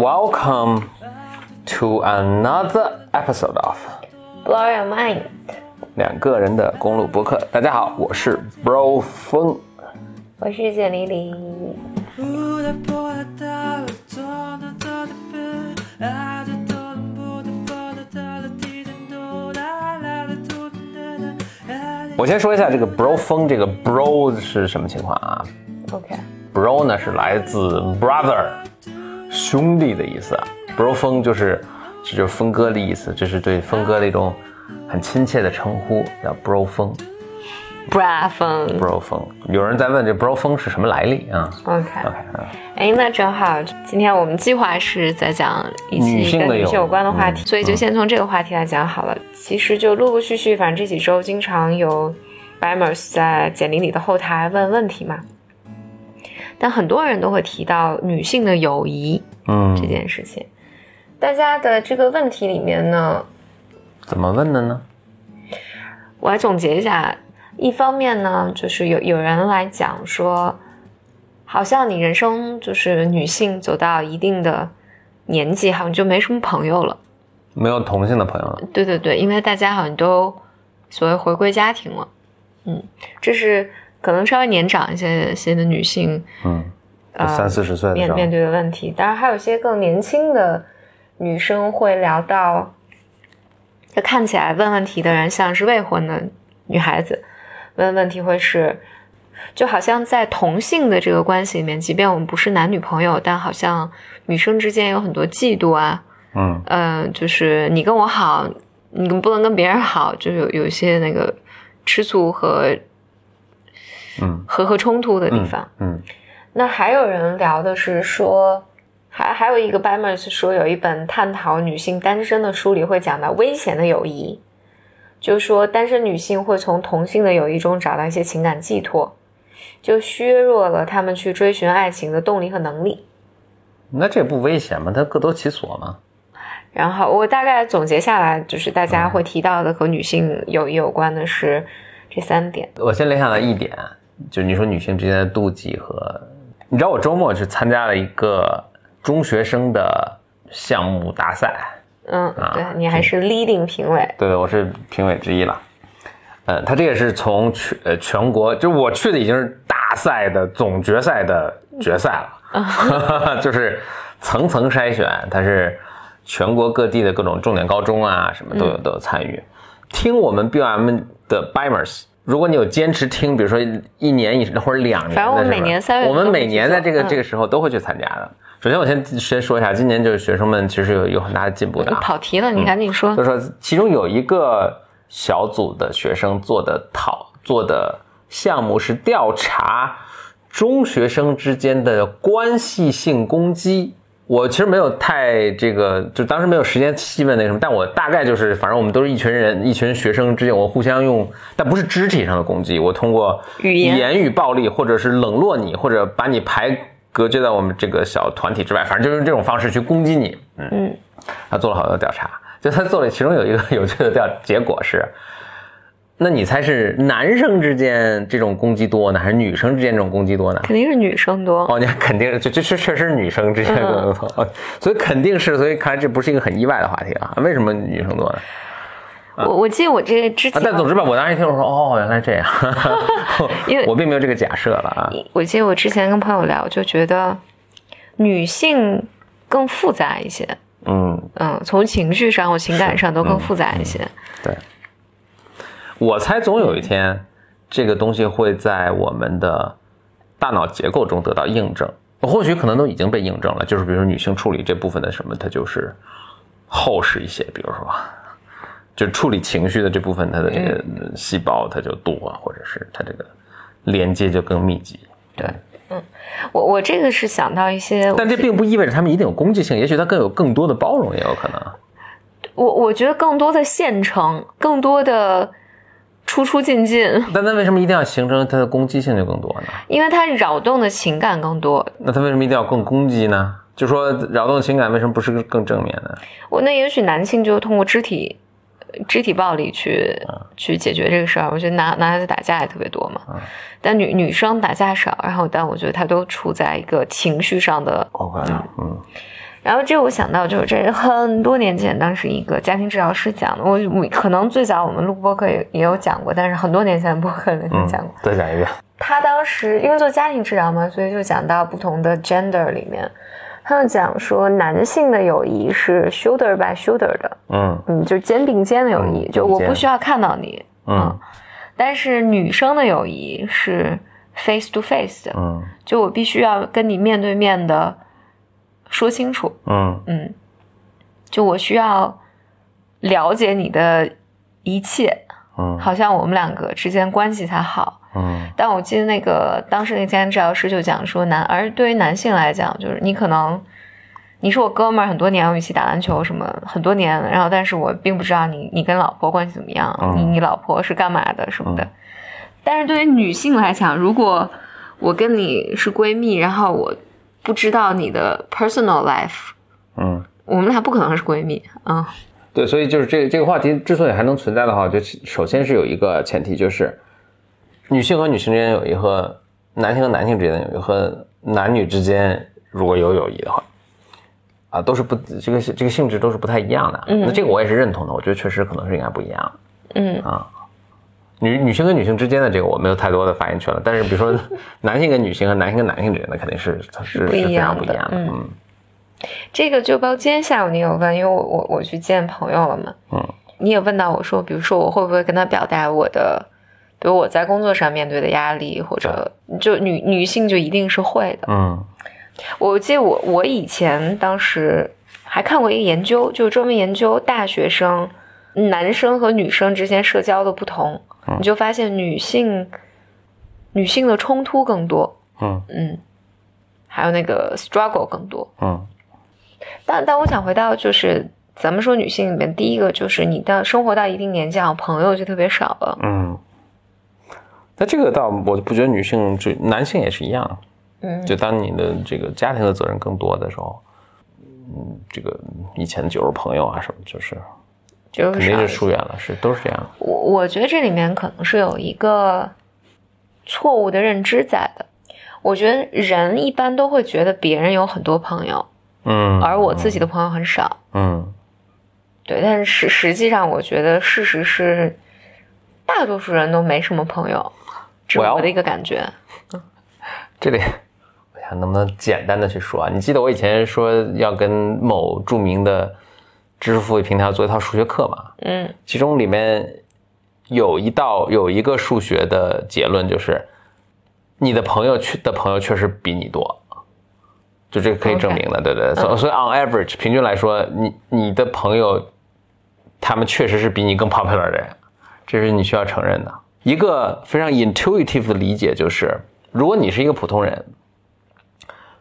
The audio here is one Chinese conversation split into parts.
Welcome to another episode of Blow your mind。两个人的公路博客。大家好，我是 Bro 风。我是简丽丽。我先说一下这个 Bro 风，这个 Bro 是什么情况啊 OK，？Bro 呢是来自 brother 兄弟的意思啊，Bro 峰就是这就是峰哥的意思，这是对峰哥的一种很亲切的称呼，叫 Bro 峰，bro 峰。，Bro 峰。有人在问这 Bro 峰是什么来历啊 OK，？OK 啊，哎，那正好，今天我们计划是在讲一女性的有期跟女性有关的话题，嗯所以就先从这个话题来讲好了。其实就陆陆续续，反正这几周经常有 Bimers 在简历里的后台问问题嘛，但很多人都会提到女性的友谊嗯这嗯，件事情。大家的这个问题里面呢，怎么问的呢？我来总结一下，一方面呢，就是有有人来讲说，好像你人生就是女性走到一定的年纪，好像就没什么朋友了。没有同性的朋友了，对对对，因为大家好像都所谓回归家庭了。嗯，这是可能稍微年长一些些的女性嗯，呃三四十岁面面对的问题。当然，还有一些更年轻的女生会聊到，就看起来问问题的人像是未婚的女孩子，问问题会是，就好像在同性的这个关系里面，即便我们不是男女朋友，但好像女生之间有很多嫉妒啊，嗯嗯、就是你跟我好，你不能跟别人好，就有有一些那个吃醋和嗯和和冲突的地方。嗯那还有人聊的是说，还还有一个 b i m e r 是说有一本探讨女性单身的书里会讲到危险的友谊，就是说单身女性会从同性的友谊中找到一些情感寄托，就削弱了她们去追寻爱情的动力和能力。那这不危险吗？它各得其所吗。然后我大概总结下来，就是大家会提到的和女性友谊有关的是这三点。我先联想到一点，就你说女性之间的妒忌和，你知道我周末去参加了一个中学生的项目大赛，嗯，啊对你还是 leading 评委，对对，我是评委之一了。呃，他这也是从全呃全国，就我去的已经是大赛的总决赛的决赛了，就是层层筛选，它是全国各地的各种重点高中啊，什么都有都有参与。听我们 BOM 的 Bimers，如果你有坚持听，比如说一年以或者两年的，反正我们每年三月我们每年在这个这个时候都会去参加的。首先，我先先说一下，今年就是学生们其实有有很大的进步的啊。跑题了，你赶紧说。就说其中有一个小组的学生做的讨做的项目是调查中学生之间的关系性攻击。我其实没有太这个，就当时没有时间细问那个什么，但我大概就是，反正我们都是一群人，一群学生之间，我互相用，但不是肢体上的攻击，我通过语言言语暴力，或者是冷落你，或者把你排隔绝在我们这个小团体之外，反正就是用这种方式去攻击你。嗯，他做了好多调查，就他做了，其中有一个 有趣的调结果是，那你猜是男生之间这种攻击多呢，还是女生之间这种攻击多呢？肯定是女生多。哦，你看肯定是，这这确确实是女生之间更多，哦所以肯定是，所以看来这不是一个很意外的话题啊。为什么女生多呢？我我记得我这个之啊前，，但总之吧，我当时一听我说，哦，原来这样，因为 我并没有这个假设了啊。我记得我之前跟朋友聊，就觉得女性更复杂一些，嗯，嗯，从情绪上或情感上都更复杂一些。对，我猜总有一天，这个东西会在我们的大脑结构中得到印证，或许可能都已经被印证了。就是比如说女性处理这部分的什么，它就是厚实一些，比如说。就处理情绪的这部分，它的这个细胞它就多，或者是它这个连接就更密集。对，嗯，我我这个是想到一些，但这并不意味着他们一定有攻击性，也许它更有更多的包容，也有可能。我我觉得更多的现成，更多的出出进进，但那为什么一定要形成它的攻击性就更多呢？因为它扰动的情感更多。那它为什么一定要更攻击呢？就说扰动情感为什么不是更正面呢？我那也许男性就通过肢体肢体暴力去、去解决这个事儿。我觉得男男孩子打架也特别多嘛，但女女生打架少，然后但我觉得他都处在一个情绪上的。OK，嗯然后这我想到就是这是很多年前，当时一个家庭治疗师讲的，我我可能最早我们录播客也也有讲过，但是很多年前的播客里面讲过。再讲一遍。他当时因为做家庭治疗嘛，所以就讲到不同的 gender 里面，他就讲说男性的友谊是 shoulder by shoulder 的，嗯。嗯，就是肩并肩的友谊，嗯就我不需要看到你，嗯。但是女生的友谊是 face to face 的，嗯。就我必须要跟你面对面的说清楚，嗯。嗯，就我需要了解你的一切，嗯。好像我们两个之间关系才好。嗯。但我记得那个当时那个家庭治疗师就讲说男，而对于男性来讲，就是你可能你是我哥们儿，很多年我们一起打篮球什么很多年，然后但是我并不知道你你跟老婆关系怎么样，嗯。你你老婆是干嘛的什么的。但是对于女性来讲，如果我跟你是闺蜜，然后我不知道你的 personal life，嗯。我们俩不可能是闺蜜，嗯对，所以就是这这个话题之所以还能存在的话，就首先是有一个前提，就是女性和女性之间友谊和男性和男性之间的友谊和男女之间如果有友谊的话，啊，都是不这个这个性质都是不太一样的。嗯那这个我也是认同的，我觉得确实可能是应该不一样。嗯女女性跟女性之间的这个我没有太多的发言权了，但是比如说 男性跟女性和男性跟男性之间的肯定是它是不一是非样的常不一样的。嗯嗯这个就包括今天下午你有问，因为我我我去见朋友了嘛，嗯，你也问到我说，比如说我会不会跟他表达我的，比如我在工作上面对的压力，或者就女女性就一定是会的。嗯我记得我我以前当时还看过一个研究，就专门研究大学生男生和女生之间社交的不同，嗯。你就发现女性女性的冲突更多，嗯。嗯，还有那个 struggle 更多。嗯。但但我想回到就是咱们说女性里面，第一个就是你到生活到一定年纪，好朋友就特别少了。嗯。那这个倒我不觉得女性就男性也是一样，嗯。就当你的这个家庭的责任更多的时候，嗯，这个以前酒肉朋友啊什么，就是就是肯定是。疏远了，是都是这样。我我觉得这里面可能是有一个错误的认知在的。我觉得人一般都会觉得别人有很多朋友，嗯，而我自己的朋友很少。嗯对，但是实实际上，我觉得事实是，大多数人都没什么朋友，这是我要我的一个感觉。这里我想能不能简单的去说啊？你记得我以前说要跟某著名的知识付费平台做一套数学课嘛？嗯其中里面有一道有一个数学的结论，就是你的朋友确的朋友确实比你多，就这个可以证明的，对对。所、所以 on average 平均来说，你你的朋友他们确实是比你更 popular 的人，这是你需要承认的。一个非常 intuitive 的理解就是，如果你是一个普通人，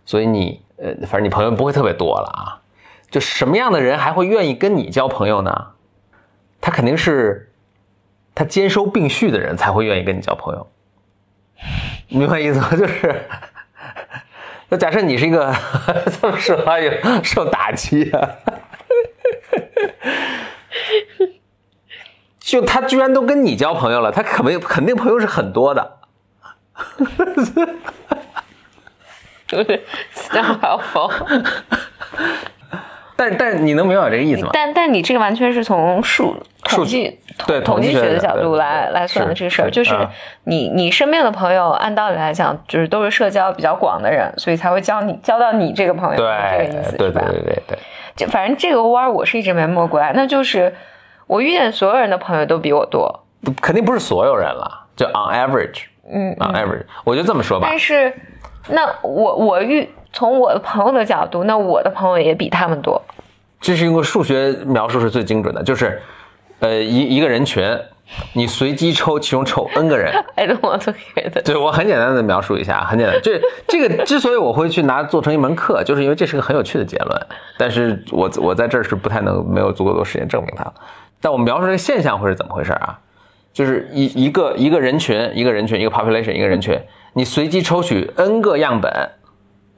所以你呃，反正你朋友不会特别多了啊。就什么样的人还会愿意跟你交朋友呢？他肯定是他兼收并蓄的人才会愿意跟你交朋友，明白意思吗？就是，那假设你是一个 这么说话有受打击啊，就他居然都跟你交朋友了，他肯定肯定朋友是很多的。对对，still helpful。但但你能明白我这个意思吗？但但你这个完全是从数统计对统计学的角度来来算的这个事儿，就是啊你你身边的朋友，按道理来讲，就是都是社交比较广的人，所以才会交你交到你这个朋友，对这个意思对是吧？对对对对，就反正这个弯儿我是一直没摸过来，那就是我遇见所有人的朋友都比我多，肯定不是所有人了，就 on average，嗯，on average，我就这么说吧但，是那我我遇从我的朋友的角度，那我的朋友也比他们多，这是一个数学描述是最精准的，就是，呃，一一个人群，你随机抽其中抽 n 个人，I don't want to hear that。对我很简单的描述一下，很简单。这这个之所以我会去拿做成一门课，就是因为这是个很有趣的结论，但是我我在这儿是不太能没有足够多时间证明它。但我描述这个现象会是怎么回事啊？就是一一个一个人群，一个人群，一个 population，一个人群，你随机抽取 n 个样本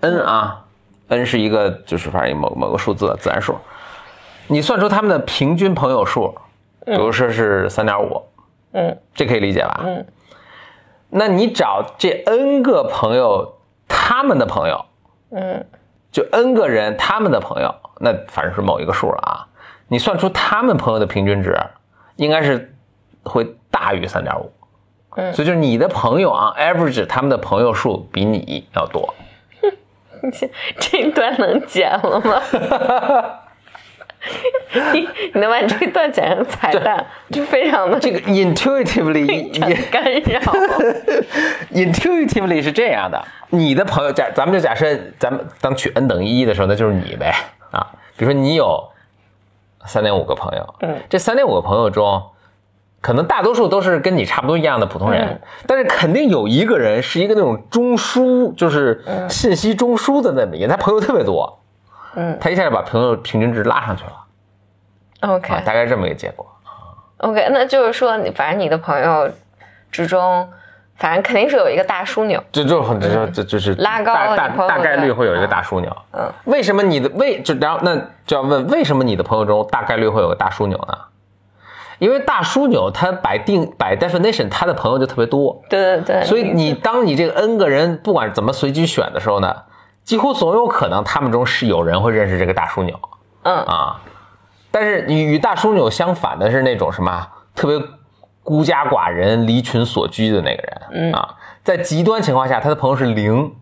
，n 啊，n 是一个就是反正某某个数字自然数，你算出他们的平均朋友数，比如说是三点五，嗯这可以理解吧？嗯，那你找这 n 个朋友，他们的朋友，嗯就 n 个人他们的朋友，那反正是某一个数了啊。你算出他们朋友的平均值，应该是会大于三点五。嗯所以就是你的朋友啊，average 他们的朋友数比你要多。这 这一段能剪了吗？你你能把这段剪成彩蛋，就非常的这个 intuitively 非常干扰。intuitively 是这样的，你的朋友假，咱们就假设咱们当取 n 等于一的时候，那就是你呗啊。比如说你有三点五个朋友，嗯，这三点五个朋友中，可能大多数都是跟你差不多一样的普通人，嗯但是肯定有一个人是一个那种中枢，就是信息中枢的那么一个，他朋友特别多，嗯他一下就把朋友平均值拉上去了 OK 啊，大概是这么一个结果。OK，那就是说你反正你的朋友之中，反正肯定是有一个大枢纽。这就很这就这就是拉高大大概率会有一个大枢纽。嗯，为什么你的为就然后那就要问为什么你的朋友中大概率会有个大枢纽呢？因为大枢纽它摆定摆 definition，他的朋友就特别多，对对对，所以你当你这个 n 个人不管怎么随机选的时候呢，几乎总有可能他们中是有人会认识这个大枢纽嗯啊。但是你与大枢纽相反的是那种什么特别孤家寡人、离群所居的那个人，嗯啊，在极端情况下，他的朋友是零，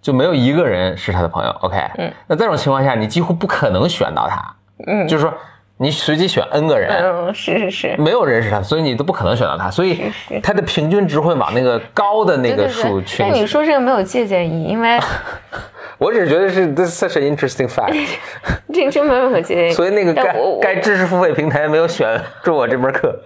就没有一个人是他的朋友。OK，嗯，那这种情况下，你几乎不可能选到他，嗯就是说你随机选 n 个人，嗯，是是是。没有人是他，所以你都不可能选到他，所以是是他的平均值会往那个高的那个数倾斜。但你说这个没有借鉴意义，因为 我只是觉得是 this is such an interesting fact，这个真没有任何借鉴意义。所以那个该该知识付费平台没有选中我这门课，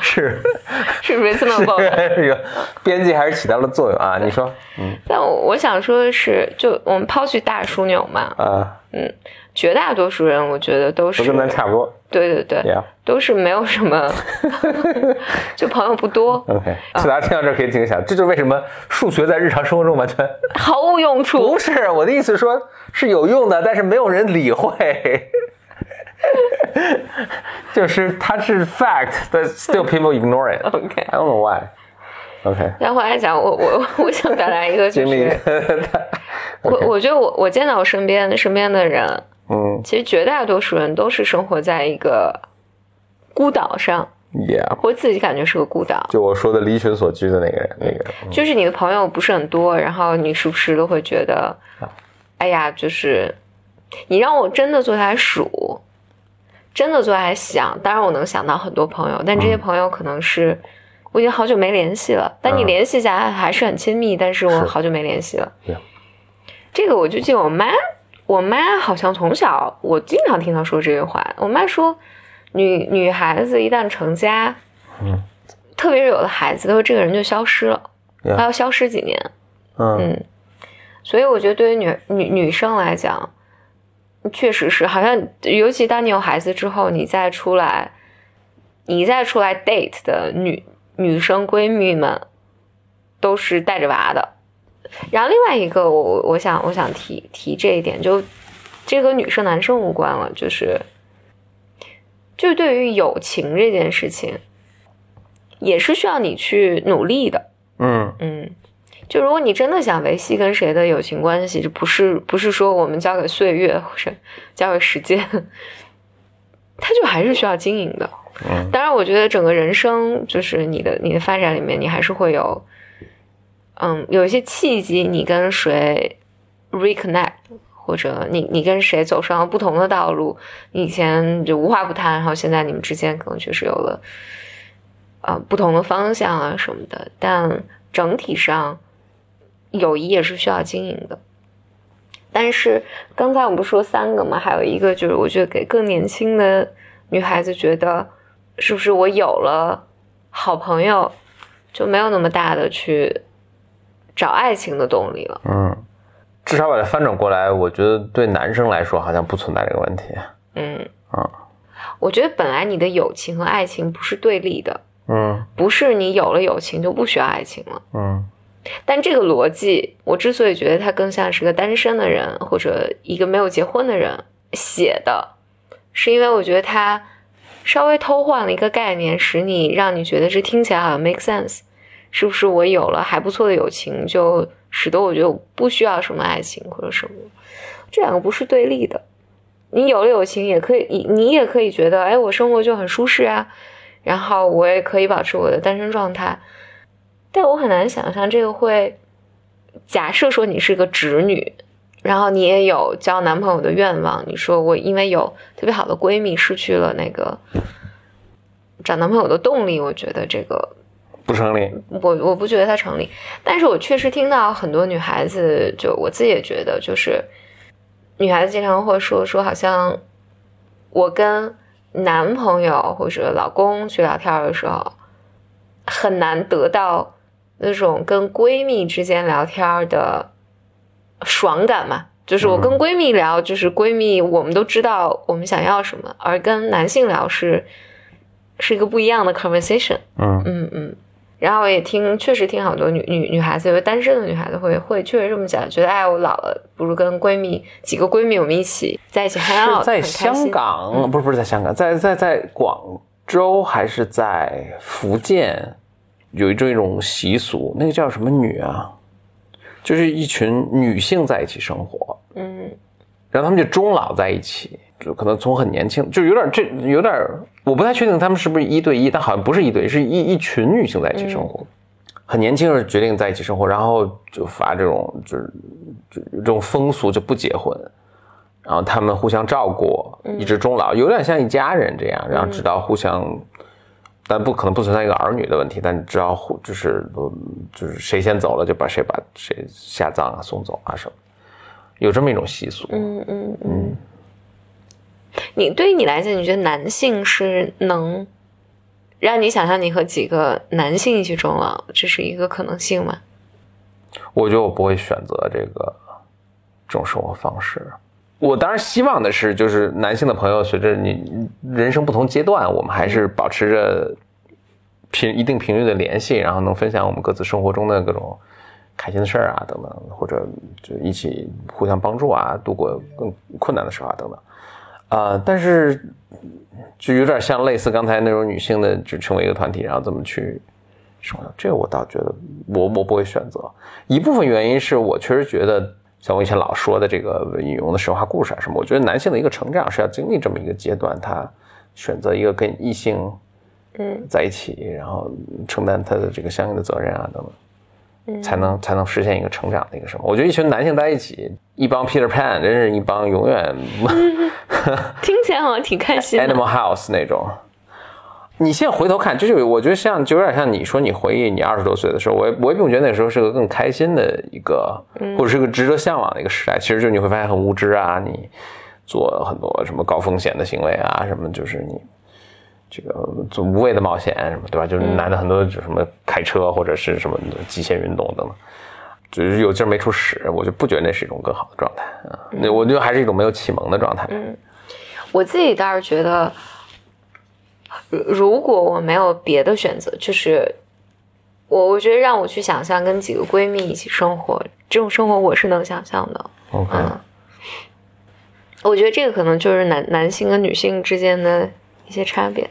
是 是 reasonable 的。编辑还是起到了作用啊？你说，嗯但我我想说的是，就我们抛去大枢纽嘛，啊，绝大多数人我觉得都是都跟咱差不多对对对，Yeah。都是没有什么，就朋友不多，OK，大家听到这儿可以听一下，这就是为什么数学在日常生活中完全 毫无用处。不是我的意思，说是有用的，但是没有人理会。就是它是 fact，but still people ignore it. OK I don't know why. OK，然后来讲，我我我想表达一个，就是，我我觉得我我见到我身边身边的人，嗯。其实绝大多数人都是生活在一个孤岛上，，Yeah，或自己感觉是个孤岛。就我说的离群所居的那个人，那个。人，嗯。就是你的朋友不是很多，然后你时不时都会觉得，哎呀，就是你让我真的坐下来数，真的坐下来想，当然我能想到很多朋友，但这些朋友可能是我已经好久没联系了，但你嗯联系起来还是很亲密，但是我是。好久没联系了。这个我就记得我妈，我妈好像从小我经常听她说这句话，我妈说，女女孩子一旦成家，嗯特别是有了孩子，她说这个人就消失了。他要消失几年。嗯嗯，所以我觉得对于女女女生来讲，确实是好像，尤其当你有孩子之后，你再出来，你再出来 date 的女女生闺蜜们，都是带着娃的。然后另外一个，我我我想我想提提这一点，就这和女生男生无关了，就是就对于友情这件事情，也是需要你去努力的。嗯嗯，就如果你真的想维系跟谁的友情关系，就不是不是说我们交给岁月或者交给时间，它就还是需要经营的。嗯当然，我觉得整个人生就是你的你的发展里面，你还是会有，嗯，有一些契机，你跟谁 reconnect，或者你你跟谁走上了不同的道路，你以前就无话不谈，然后现在你们之间可能确实有了。啊、不同的方向啊什么的，但整体上友谊也是需要经营的。但是刚才我们不说三个嘛，还有一个就是我觉得给更年轻的女孩子觉得，是不是我有了好朋友，就没有那么大的去找爱情的动力了？嗯，至少把它翻转过来，我觉得对男生来说好像不存在这个问题。嗯啊我觉得本来你的友情和爱情不是对立的，嗯不是你有了友情就不需要爱情了。嗯但这个逻辑，我之所以觉得它更像是个单身的人或者一个没有结婚的人写的，是因为我觉得他稍微偷换了一个概念，使你让你觉得这听起来好像 make sense，是不是？我有了还不错的友情，就使得我觉得我不需要什么爱情或者什么，这两个不是对立的。你有了友情，也可以，你也可以觉得，哎，我生活就很舒适啊，然后我也可以保持我的单身状态。但我很难想象这个会，假设说你是个直女，然后你也有交男朋友的愿望，你说我因为有特别好的闺蜜，失去了那个找男朋友的动力，我觉得这个不成立。我我不觉得它成立，但是我确实听到很多女孩子，就我自己也觉得，就是女孩子经常会说说，好像我跟男朋友或者老公去聊天的时候，很难得到那种跟闺蜜之间聊天的爽感嘛。就是我跟闺蜜聊，就是闺蜜我们都知道我们想要什么，而跟男性聊是是一个不一样的 conversation。嗯嗯嗯，然后我也听，确实听好多女女女孩子，有单身的女孩子会会确实这么讲，觉得哎，我老了，不如跟闺蜜几个闺蜜我们一起在一起 hang out，在很开心。香港，不是不是在香港，在在在广州还是在福建，有一种一种习俗，那个叫什么女啊？就是一群女性在一起生活，嗯。然后她们就终老在一起，就可能从很年轻，就有点这有点，我不太确定他们是不是一对一，但好像不是一对一，是一一群女性在一起生活，很年轻时决定在一起生活，然后就发这种就是就这种风俗就不结婚，然后他们互相照顾，一直终老，有点像一家人这样，然后直到互相。但不可能不存在一个儿女的问题，但你知道，互就是嗯就是谁先走了，就把谁把谁下葬啊、送走啊什么，有这么一种习俗。嗯嗯嗯。你对于你来讲，你觉得男性是能让你想象你和几个男性一起终老，这是一个可能性吗？我觉得我不会选择这个这种生活方式。我当然希望的是，就是男性的朋友，随着你人生不同阶段，我们还是保持着频一定频率的联系，然后能分享我们各自生活中的各种开心的事儿啊，等等，或者就一起互相帮助啊，度过更困难的时候啊，等等。啊、但是就有点像类似刚才那种女性的，就成为一个团体，然后怎么去生活，这个我倒觉得我我不会选择。一部分原因是我确实觉得，像我以前老说的这个引用的神话故事啊什么，我觉得男性的一个成长是要经历这么一个阶段，他选择一个跟异性嗯在一起，然后承担他的这个相应的责任啊等等，才能才能实现一个成长的一个什么。我觉得一群男性在一起，一帮 Peter Pan，真是一帮永远 听起来好像挺开心的。Animal House 那种。你现在回头看，就是我觉得像就有点像你说你回忆你二十多岁的时候，我也我也并不觉得那时候是个更开心的一个，或者是个值得向往的一个时代。其实就你会发现很无知啊，你做很多什么高风险的行为啊，什么就是你这个做无谓的冒险什么，对吧？就是男的很多就什么开车或者是什么极限运动等等。就是有劲儿没处使，我就不觉得那是一种更好的状态啊。那我觉得还是一种没有启蒙的状态。嗯我自己倒是觉得，如如果我没有别的选择，就是我我觉得让我去想象跟几个闺蜜一起生活，这种生活我是能想象的。OK，、嗯，我觉得这个可能就是男男性跟女性之间的一些差别。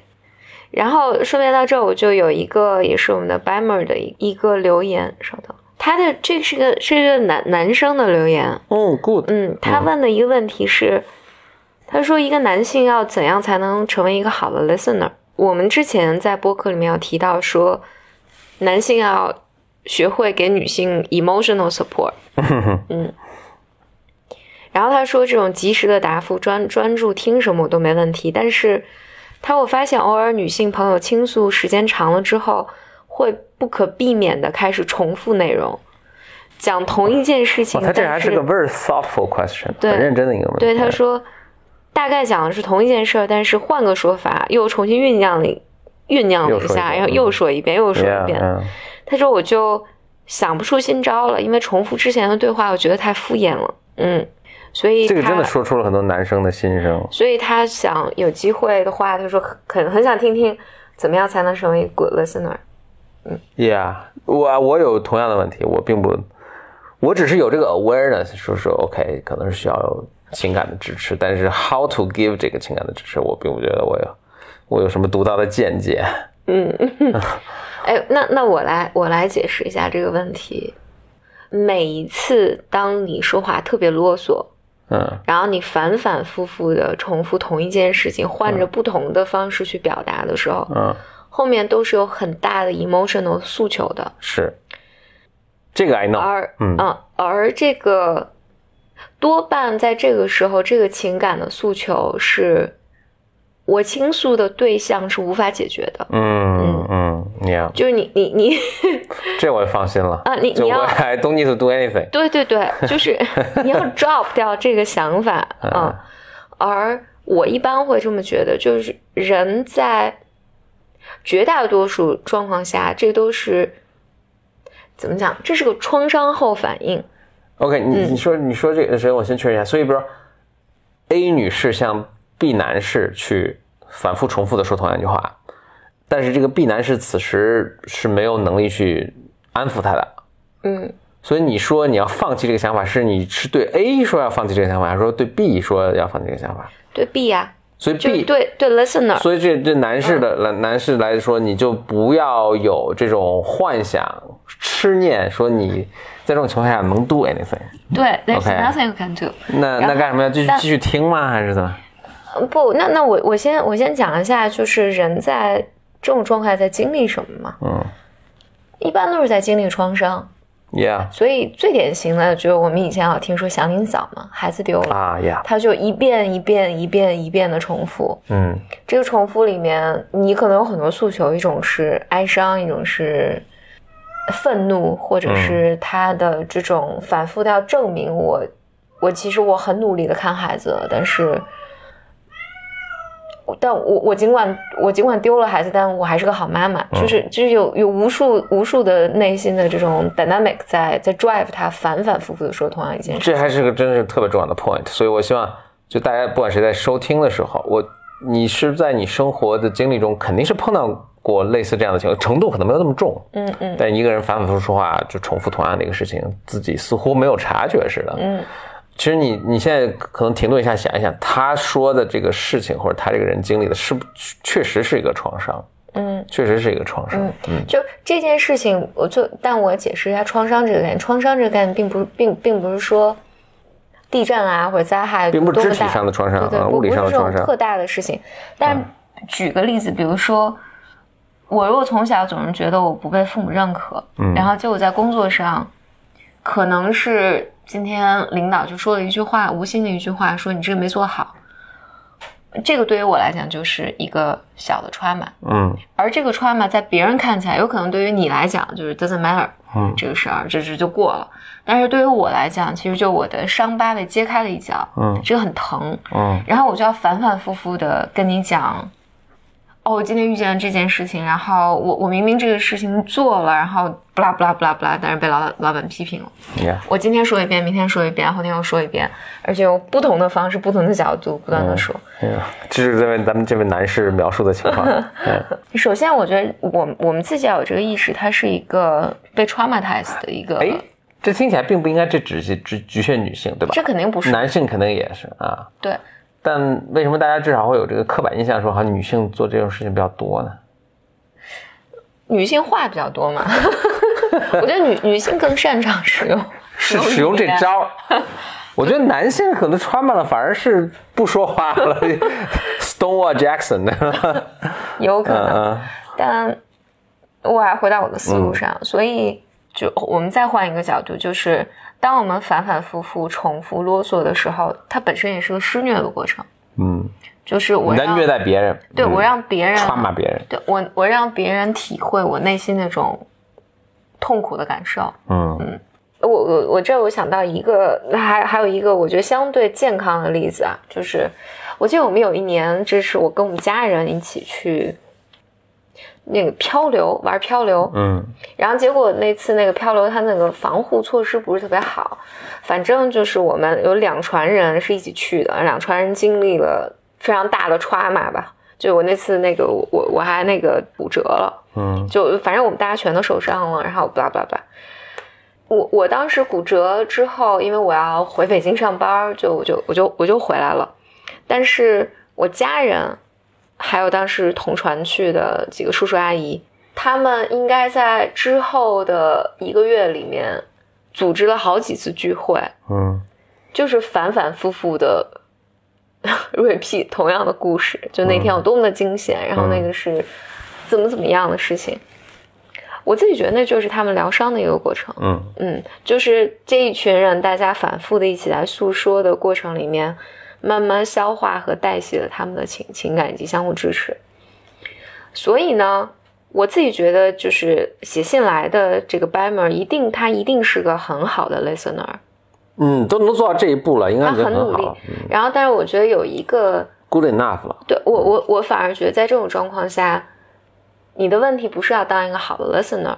然后顺便到这儿，我就有一个也是我们的 b a m e r 的一一个留言，稍等，他的这是个是一个男男生的留言，哦，good，嗯，他问的一个问题是，他说一个男性要怎样才能成为一个好的 listener？我们之前在播客里面有提到说，男性要学会给女性 emotional support，嗯。然后他说，这种及时的答复、专专注听什么我都没问题，但是他我发现偶尔女性朋友倾诉时间长了之后，会不可避免的开始重复内容，讲同一件事情，哦他这但还是个 very thoughtful question，对很认真的一个问题。对，他说大概讲的是同一件事儿，但是换个说法，又重新酝酿了酝酿了一下，然后又说一遍，又说一 Yeah，遍。嗯他说我就想不出新招了，因为重复之前的对话，我觉得太敷衍了。嗯，所以这个真的说出了很多男生的心声。所以他想有机会的话，他说很很想听听怎么样才能成为 good listener。嗯 Yeah，我我有同样的问题，我并不，我只是有这个 awareness，说说 OK，可能是需要有情感的支持，但是 how to give 这个情感的支持，我并不觉得我有我有什么独到的见解。嗯，哎，那那我来我来解释一下这个问题。每一次当你说话特别啰嗦，嗯然后你反反复复的重复同一件事情，换着不同的方式去表达的时候，嗯，后面都是有很大的 emotional 诉求的。是，这个 I know。而嗯嗯，而这个多半在这个时候，这个情感的诉求是我倾诉的对象是无法解决的。嗯嗯，Yeah，就是你你你，这我放心了啊你你要 don't need to do anything。对对对，就是 你要 drop 掉这个想法嗯啊、而我一般会这么觉得，就是人在绝大多数状况下，这都是怎么讲？这是个创伤后反应。OK，你嗯你说你说这个，首先我先确认一下，所以比如说 A 女士向 B 男士去反复重复的说同样一句话，但是这个 B 男士此时是没有能力去安抚他的，嗯，所以你说你要放弃这个想法，是你是对 A 说要放弃这个想法，还是说对 B 说要放弃这个想法？对 B 呀、所以就 B 对对 listener，所以这这男士的男男士来说，你就不要有这种幻想、痴念，说你在这种情况下能 do anything。对，there's nothing you can do。那那干什么要继续继续听吗？还是怎么？呃不，那那我我先我先讲一下，就是人在这种状态在经历什么嘛？嗯一般都是在经历创伤，，Yeah 所以最典型的就是我们以前老听说祥林嫂嘛，孩子丢了，啊，Yeah，他就一遍一遍一遍一遍的重复。嗯这个重复里面，你可能有很多诉求，一种是哀伤，一种是愤怒，或者是他的这种反复的要证明我，我其实我很努力的看孩子，但是。但我我尽管我尽管丢了孩子，但我还是个好妈妈，就是就是有有无数无数的内心的这种 dynamic 在在 drive 他反反复复的说同样一件事。这还是个真是特别重要的 point，所以我希望就大家不管谁在收听的时候，我你是在你生活的经历中肯定是碰到过类似这样的情况，程度可能没有那么重，嗯嗯。但一个人反反复复说话就重复同样的一个事情，自己似乎没有察觉似的，嗯，其实你你现在可能停顿一下，想一想，他说的这个事情或者他这个人经历的是不确实是一个创伤，嗯，确实是一个创伤，嗯就这件事情，我就但我解释一下创伤这个概念。创伤这个概念并不并并不是说地震啊或者灾害并不是肢体上的创伤对对，啊物理上的创伤。特大的事情。但举个例子，比如说我如果从小总是觉得我不被父母认可，嗯。然后结果在工作上，可能是今天领导就说了一句话，无心的一句话，说你这个没做好。这个对于我来讲就是一个小的 trauma，嗯。而这个 trauma 在别人看起来，有可能对于你来讲就是 doesn't matter，嗯。这个事儿这这就过了。但是对于我来讲，其实就我的伤疤被揭开了一角，嗯。这个很疼，嗯。然后我就要反反复复的跟你讲，哦，我今天遇见了这件事情，然后我我明明这个事情做了，然后不啦不啦不啦不啦，但是被老老板批评了。，Yeah，我今天说一遍，明天说一遍，后天又说一遍，而且用不同的方式、不同的角度不断的说。嗯，这是这位咱们这位男士描述的情况，嗯首先，我觉得我我们自己要有这个意识，它是一个被 traumatized 的一个，哎，这听起来并不应该这只是只局限女性，对吧？这肯定不是男性肯定也是啊。对。但为什么大家至少会有这个刻板印象，说好像女性做这种事情比较多呢？女性话比较多嘛，我觉得女女性更擅长使用 是使用这招。我觉得男性可能穿满了，反而是不说话了。Stonewall Jackson 的，有可能，嗯但我还回到我的思路上，所以就我们再换一个角度，就是当我们反反复复重复啰嗦的时候，它本身也是个施虐的过程，嗯，就是我在虐待别人，对我让别人穿骂别人，对我我让别人体会我内心那种痛苦的感受。嗯。我我我这我想到一个，还还有一个我觉得相对健康的例子啊，就是我记得我们有一年，这是我跟我们家人一起去那个漂流玩漂流，嗯然后结果那次那个漂流，它那个防护措施不是特别好，反正就是我们有两船人是一起去的，两船人经历了非常大的 trauma 吧。就我那次那个我我还那个骨折了，嗯就反正我们大家全都受伤了，然后巴拉巴拉巴拉。我我当时骨折之后，因为我要回北京上班，就我就我就我就回来了。但是我家人还有当时同船去的几个叔叔阿姨，他们应该在之后的一个月里面组织了好几次聚会，嗯就是反反复复的 repeat 同样的故事，就那天有多么的惊险，然后那个是怎么怎么样的事情。我自己觉得那就是他们疗伤的一个过程。嗯嗯，就是这一群人大家反复的一起来诉说的过程里面，慢慢消化和代谢了他们的情情感以及相互支持。所以呢，我自己觉得就是写信来的这个 Bammer 一定他一定是个很好的 listener，嗯，都能做到这一步了，应该他很努力。嗯然后，但是我觉得有一个，，good enough 了。对我我我反而觉得在这种状况下，你的问题不是要当一个好的 listener，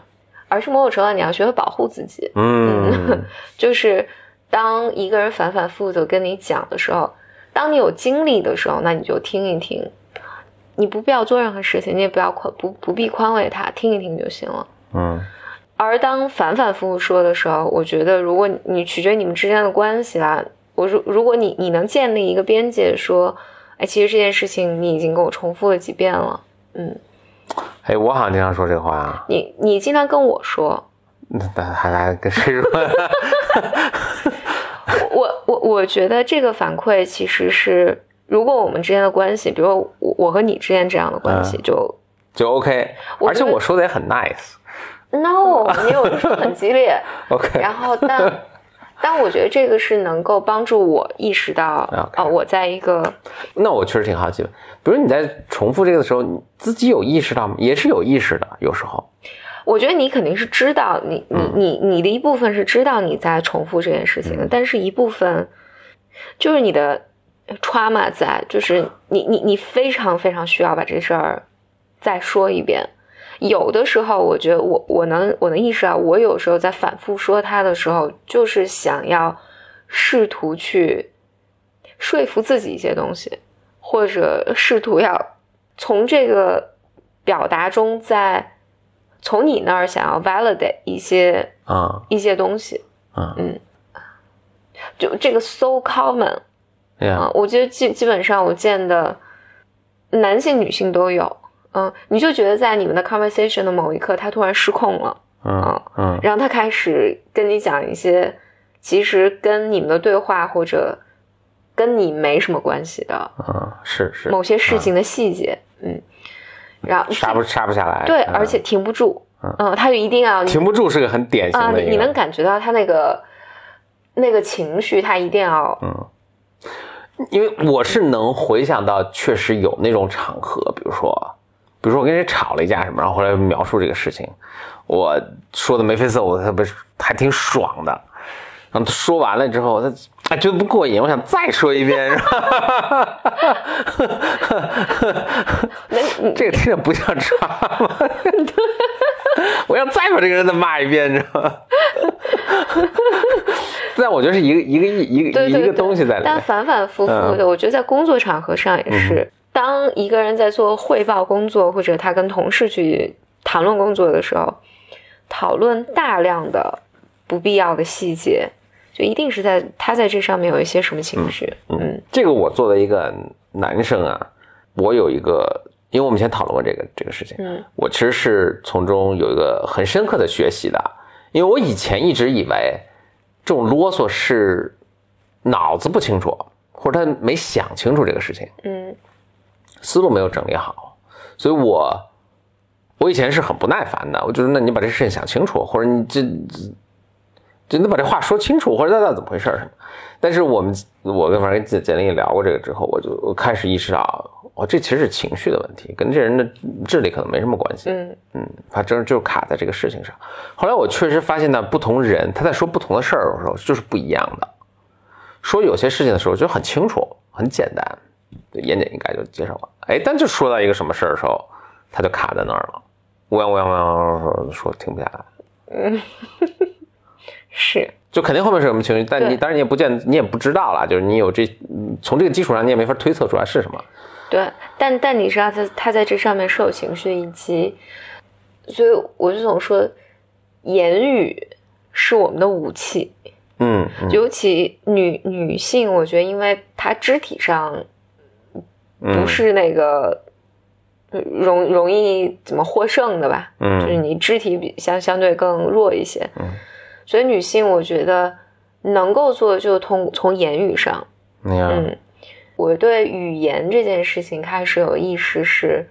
而是某种程度上你要学会保护自己。嗯 就是当一个人反反复复的跟你讲的时候，当你有精力的时候，那你就听一听，你不必要做任何事情，你也不要宽不不必宽慰他，听一听就行了。嗯而当反反复复说的时候，我觉得如果你取决于你们之间的关系啦，我如如果你你能建立一个边界，说，哎，其实这件事情你已经跟我重复了几遍了，嗯，哎，我好像经常说这话啊，你你经常跟我说，那还还跟谁说？我我我觉得这个反馈其实是，如果我们之间的关系，比如我我和你之间这样的关系，嗯就就 OK，而且我说的也很 nice。no，你有的时候很激烈，OK，然后但但我觉得这个是能够帮助我意识到哦，我在一个那我确实挺好奇的。比如你在重复这个的时候，你自己有意识到吗？也是有意识的，有时候。我觉得你肯定是知道，你你你你的一部分是知道你在重复这件事情的，但是一部分就是你的 trauma 在，就是你你你非常非常需要把这事儿再说一遍。有的时候，我觉得我我能我能意识到，我有时候在反复说他的时候，就是想要试图去说服自己一些东西，或者试图要从这个表达中再从你那儿想要 validate 一些啊。一些东西，嗯。就这个 so common 啊，我觉得基基本上我见的男性、女性都有，嗯，你就觉得在你们的 conversation 的某一刻，他突然失控了，嗯嗯。然后他开始跟你讲一些其实跟你们的对话或者跟你没什么关系的嗯，是是，某些事情的细节，嗯，然后刹不刹不下来。对，嗯而且停不住，嗯，他就一定要停不住是个很典型啊，的。你你能感觉到他那个那个情绪，他一定要嗯因为我是能回想到，确实有那种场合，比如说，比如说我跟人吵了一架什么，然后后来描述这个事情，我说的眉飞色舞的，特别还挺爽的。然后他说完了之后，他哎觉得不过瘾，我想再说一遍，是吧？那这个听着不像抓吗？我要再把这个人再骂一遍，你知道吗？但我觉得是一个一个一一个一个东西在里但面。反反复复嗯的，我觉得在工作场合上也是，当一个人在做汇报工作，或者他跟同事去谈论工作的时候，讨论大量的不必要的细节，就一定是在他在这上面有一些什么情绪，嗯这个我作为一个男生啊，我有一个，因为我们以前讨论过这个这个事情，嗯。我其实是从中有一个很深刻的学习的，因为我以前一直以为这种啰嗦是脑子不清楚，或者他没想清楚这个事情，嗯。思路没有整理好，所以我我以前是很不耐烦的，我就说那你把这事情想清楚，或者你这就你把这话说清楚，或者那那怎么回事儿什么。但是我们我跟反正简简历也聊过这个之后，我就我开始意识到，哦，这其实是情绪的问题，跟这人的智力可能没什么关系。嗯嗯，反正就卡在这个事情上。后来我确实发现呢，不同人他在说不同的事儿的时候就是不一样的。说有些事情的时候就很清楚、很简单，就言简意赅就介绍了。哎，但就说到一个什么事儿的时候，他就卡在那儿了，乌泱乌泱乌泱说说停不下来，是，就肯定后面是什么情绪，但你对。当然你也不见你也不知道了，就是你有这嗯从这个基础上你也没法推测出来是什么。对，但但你知道他他在这上面是有情绪，以及，所以我就总说，言语是我们的武器，嗯，嗯。尤其女女性，我觉得因为她肢体上不是那个容容易怎么获胜的吧，嗯。就是你肢体比相相对更弱一些，嗯所以女性我觉得能够做的就通从言语上，嗯，我对语言这件事情开始有意识是，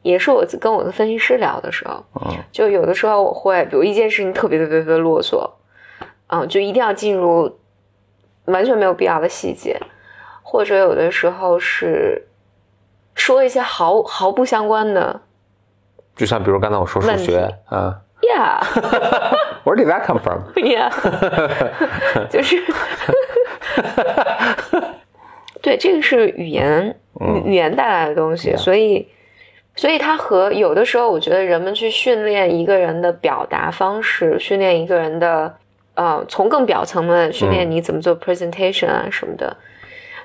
也是我跟我的分析师聊的时候，嗯。就有的时候我会，比如一件事情特别特别特别啰嗦，嗯，就一定要进入完全没有必要的细节，或者有的时候是说一些毫毫不相关的就像比如刚才我说数学啊，yeah，Where did that come from？yeah，就是，对，这个是语言语语言带来的东西，Yeah。所以，所以它和有的时候，我觉得人们去训练一个人的表达方式，训练一个人的呃，从更表层的训练你怎么做 presentation 啊什么的，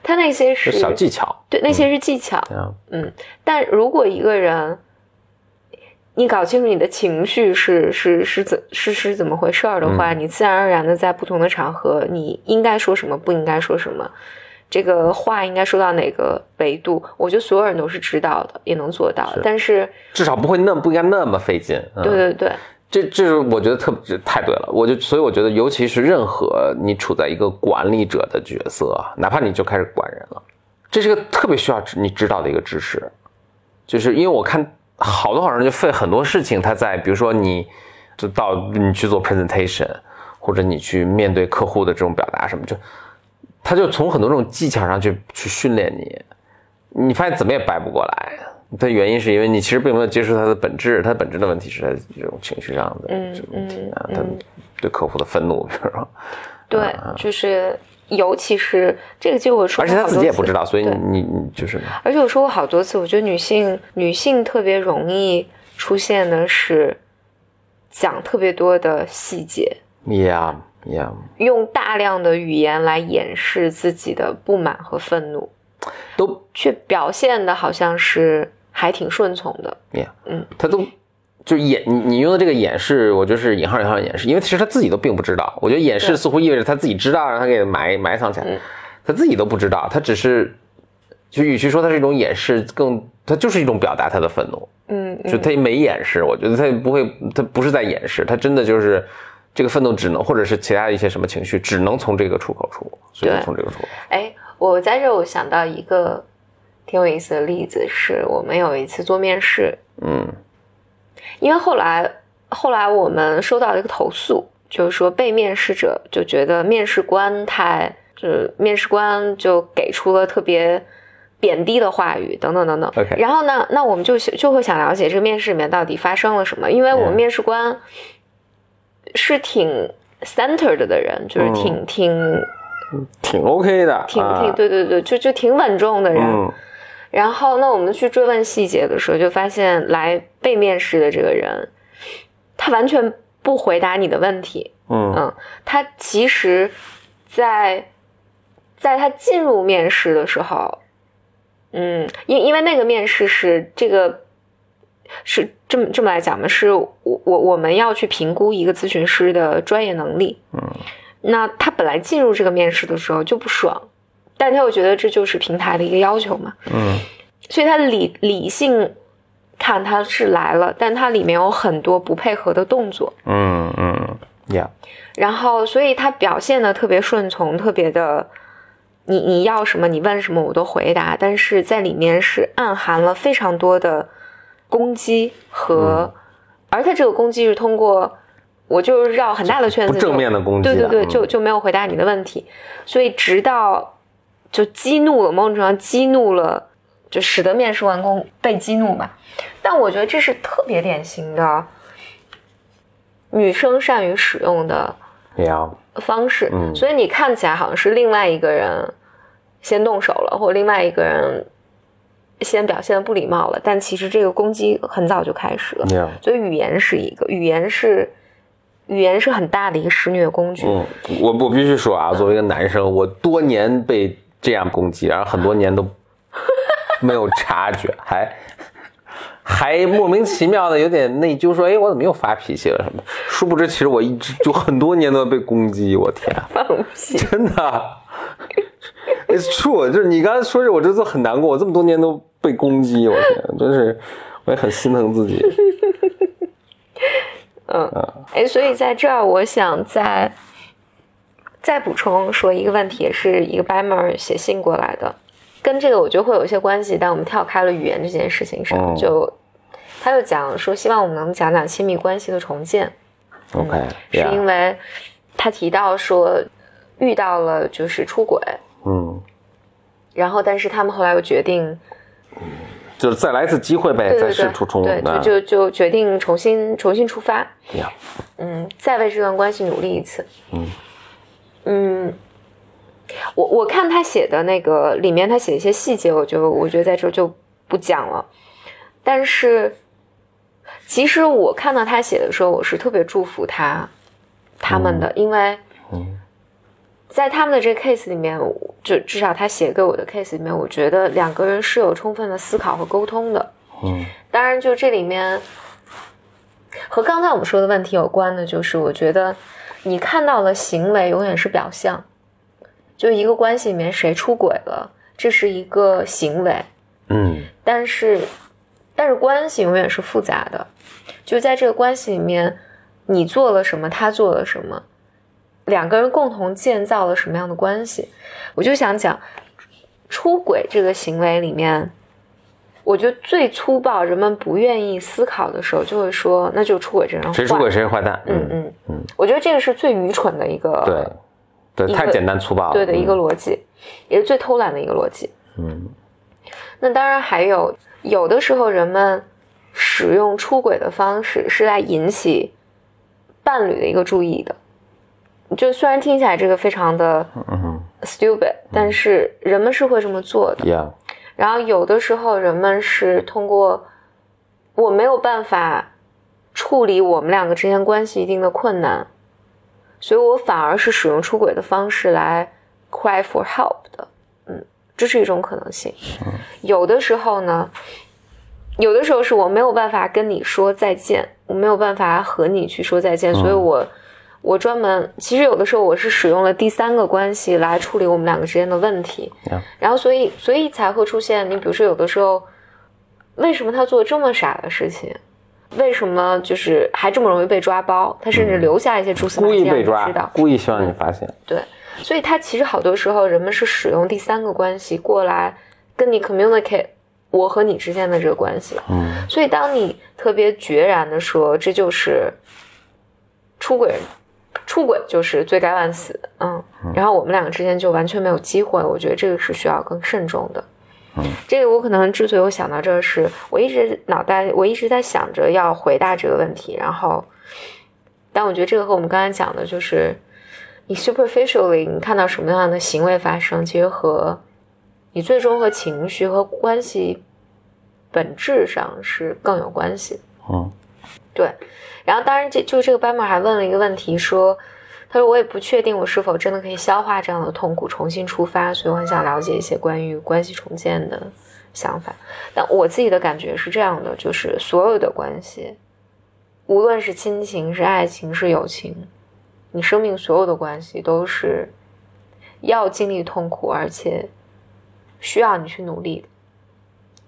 它那些是小技巧，对，那些是技巧。嗯，但如果一个人，你搞清楚你的情绪是是是怎是是怎么回事儿的话，你自然而然的在不同的场合，你应该说什么，不应该说什么，这个话应该说到哪个维度，我觉得所有人都是知道的，也能做到。是但是，至少不会那么不应该那么费劲。嗯对对对，这这是我觉得特别太对了，我就所以我觉得，尤其是任何你处在一个管理者的角色啊，哪怕你就开始管人了，这是个特别需要你知道的一个知识，就是因为我看好多好多人就费很多事情，他在比如说你就到你去做 presentation，或者你去面对客户的这种表达什么，就他就从很多这种技巧上去去训练你，你发现怎么也掰不过来。的原因是因为你其实并没有接触他的本质，他本质的问题是在这种情绪上的嗯这种问题啊，嗯他对客户的愤怒，比如说，对，就是尤其是这个，就我说而且他自己也不知道，所以你你就是。而且我说过好多次，我觉得女性女性特别容易出现的是讲特别多的细节，呀呀，用大量的语言来掩饰自己的不满和愤怒，都。却表现的好像是还挺顺从的。呀，嗯，他都就掩你你用的这个掩饰，我觉得是引号引号的掩饰，因为其实他自己都并不知道。我觉得掩饰似乎意味着他自己知道，让他给埋埋藏起来嗯，他自己都不知道，他只是就与其说它是一种掩饰，更它就是一种表达他的愤怒。嗯，就他也没掩饰，我觉得他也不会，他不是在掩饰，他真的就是这个愤怒只能，或者是其他的一些什么情绪，只能从这个出口出，所以从这个出口。哎，我在这我想到一个挺有意思的例子，是我们有一次做面试，嗯因为后来后来我们收到了一个投诉，就是说被面试者就觉得面试官太，就是面试官就给出了特别贬低的话语等等等等。OK 然后呢，那我们就就会想了解这个面试里面到底发生了什么，因为我们面试官是挺 centered 的人，就是挺、挺挺 OK 的，挺啊挺对对对，就就挺稳重的人。嗯然后，那我们去追问细节的时候，就发现来被面试的这个人，他完全不回答你的问题。嗯嗯，他其实在，在他进入面试的时候，嗯，因因为那个面试是这个是这么这么来讲嘛，是我我我们要去评估一个咨询师的专业能力。嗯，那他本来进入这个面试的时候就不爽，但他又觉得这就是平台的一个要求嘛，嗯。所以他理理性看他是来了，但他里面有很多不配合的动作。嗯嗯。呀，然后，所以他表现的特别顺从，特别的，你你要什么，你问什么我都回答，但是在里面是暗含了非常多的攻击和，而他这个攻击是通过，我就绕很大的圈子，不正面的攻击的，对对对，嗯。就就没有回答你的问题，所以直到就激怒了，某种程度上激怒了，就使得面试完工被激怒吧。但我觉得这是特别典型的女生善于使用的，方式，嗯所以你看起来好像是另外一个人先动手了，或者另外一个人先表现的不礼貌了，但其实这个攻击很早就开始了。呀，所以语言是一个，语言是语言是很大的一个施虐工具。嗯，我我必须说啊，作为一个男生，我多年被这样攻击，然后很多年都 没有察觉，还还莫名其妙的有点内疚，说，哎，我怎么又发脾气了什么？殊不知，其实我一直就很多年都在被攻击，我天，放屁！真的，It's true，就是你刚才说这，我真的很难过，我这么多年都被被攻击，我天，真是，我也很心疼自己。嗯，哎，所以在这儿，我想再再补充说一个问题，也是一个 b 门写信过来的，跟这个我觉得会有一些关系，但我们跳开了语言这件事情上，就他就讲说，希望我们能讲讲亲密关系的重建。OK，是因为他提到说遇到了就是出轨，嗯，然后但是他们后来又决定。就是再来一次机会呗，再试出冲对，就就决定重新重新出发。呀，嗯，再为这段关系努力一次。嗯嗯，我我看他写的那个里面，他写一些细节，我就我觉得在这就不讲了。但是，其实我看到他写的时候，我是特别祝福他他们的，因为嗯。在他们的这个 case 里面，就至少他写给我的 case 里面，我觉得两个人是有充分的思考和沟通的。嗯，当然，就这里面和刚才我们说的问题有关的，就是我觉得你看到了行为永远是表象，就一个关系里面谁出轨了，这是一个行为。嗯，但是但是关系永远是复杂的，就在这个关系里面，你做了什么，他做了什么。两个人共同建造了什么样的关系？我就想讲出轨这个行为里面，我觉得最粗暴，人们不愿意思考的时候，就会说，那就出轨这人谁出轨谁是坏蛋。嗯嗯嗯，我觉得这个是最愚蠢的一个，对对，太简单粗暴了，对的一个逻辑，也是最偷懒的一个逻辑。嗯，那当然还有，有的时候人们使用出轨的方式是来引起伴侣的一个注意的。就虽然听起来这个非常的 stupid，但是人们是会这么做的。然后有的时候人们是通过我没有办法处理我们两个之间关系一定的困难，所以我反而是使用出轨的方式来 cry for help 的。嗯，这是一种可能性。有的时候呢，有的时候是我没有办法跟你说再见，我没有办法和你去说再见，所以我。我专门，其实有的时候我是使用了第三个关系来处理我们两个之间的问题，然后所以所以才会出现你比如说有的时候，为什么他做这么傻的事情？为什么就是还这么容易被抓包？他甚至留下一些蛛丝马迹让你知道，故意希望你发现。对，所以他其实好多时候人们是使用第三个关系过来跟你 communicate 我和你之间的这个关系。嗯，所以当你特别决然的说这就是出轨。出轨就是罪该万死，嗯，然后我们两个之间就完全没有机会，我觉得这个是需要更慎重的。嗯，这个我可能之所以我想到这是，我一直脑袋我一直在想着要回答这个问题，然后，但我觉得这个和我们刚才讲的就是，你 superficially 你看到什么样的行为发生，其实和你最终和情绪和关系本质上是更有关系。嗯，对。然后，当然，这就这个班默还问了一个问题，说：“他说我也不确定我是否真的可以消化这样的痛苦，重新出发，所以我很想了解一些关于关系重建的想法。但我自己的感觉是这样的，就是所有的关系，无论是亲情、是爱情、是友情，你生命所有的关系都是要经历痛苦，而且需要你去努力的。”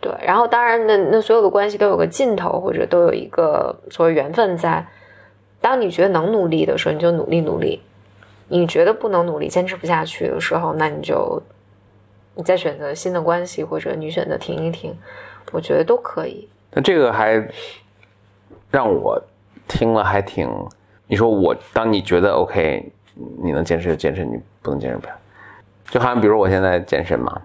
对，然后当然，那那所有的关系都有个尽头，或者都有一个所谓缘分在。当你觉得能努力的时候，你就努力努力；你觉得不能努力、坚持不下去的时候，那你就你再选择新的关系，或者你选择停一停，我觉得都可以。那这个还让我听了还挺……你说我，当你觉得 OK，你能坚持就坚持，你不能坚持不了。就好像比如我现在健身嘛。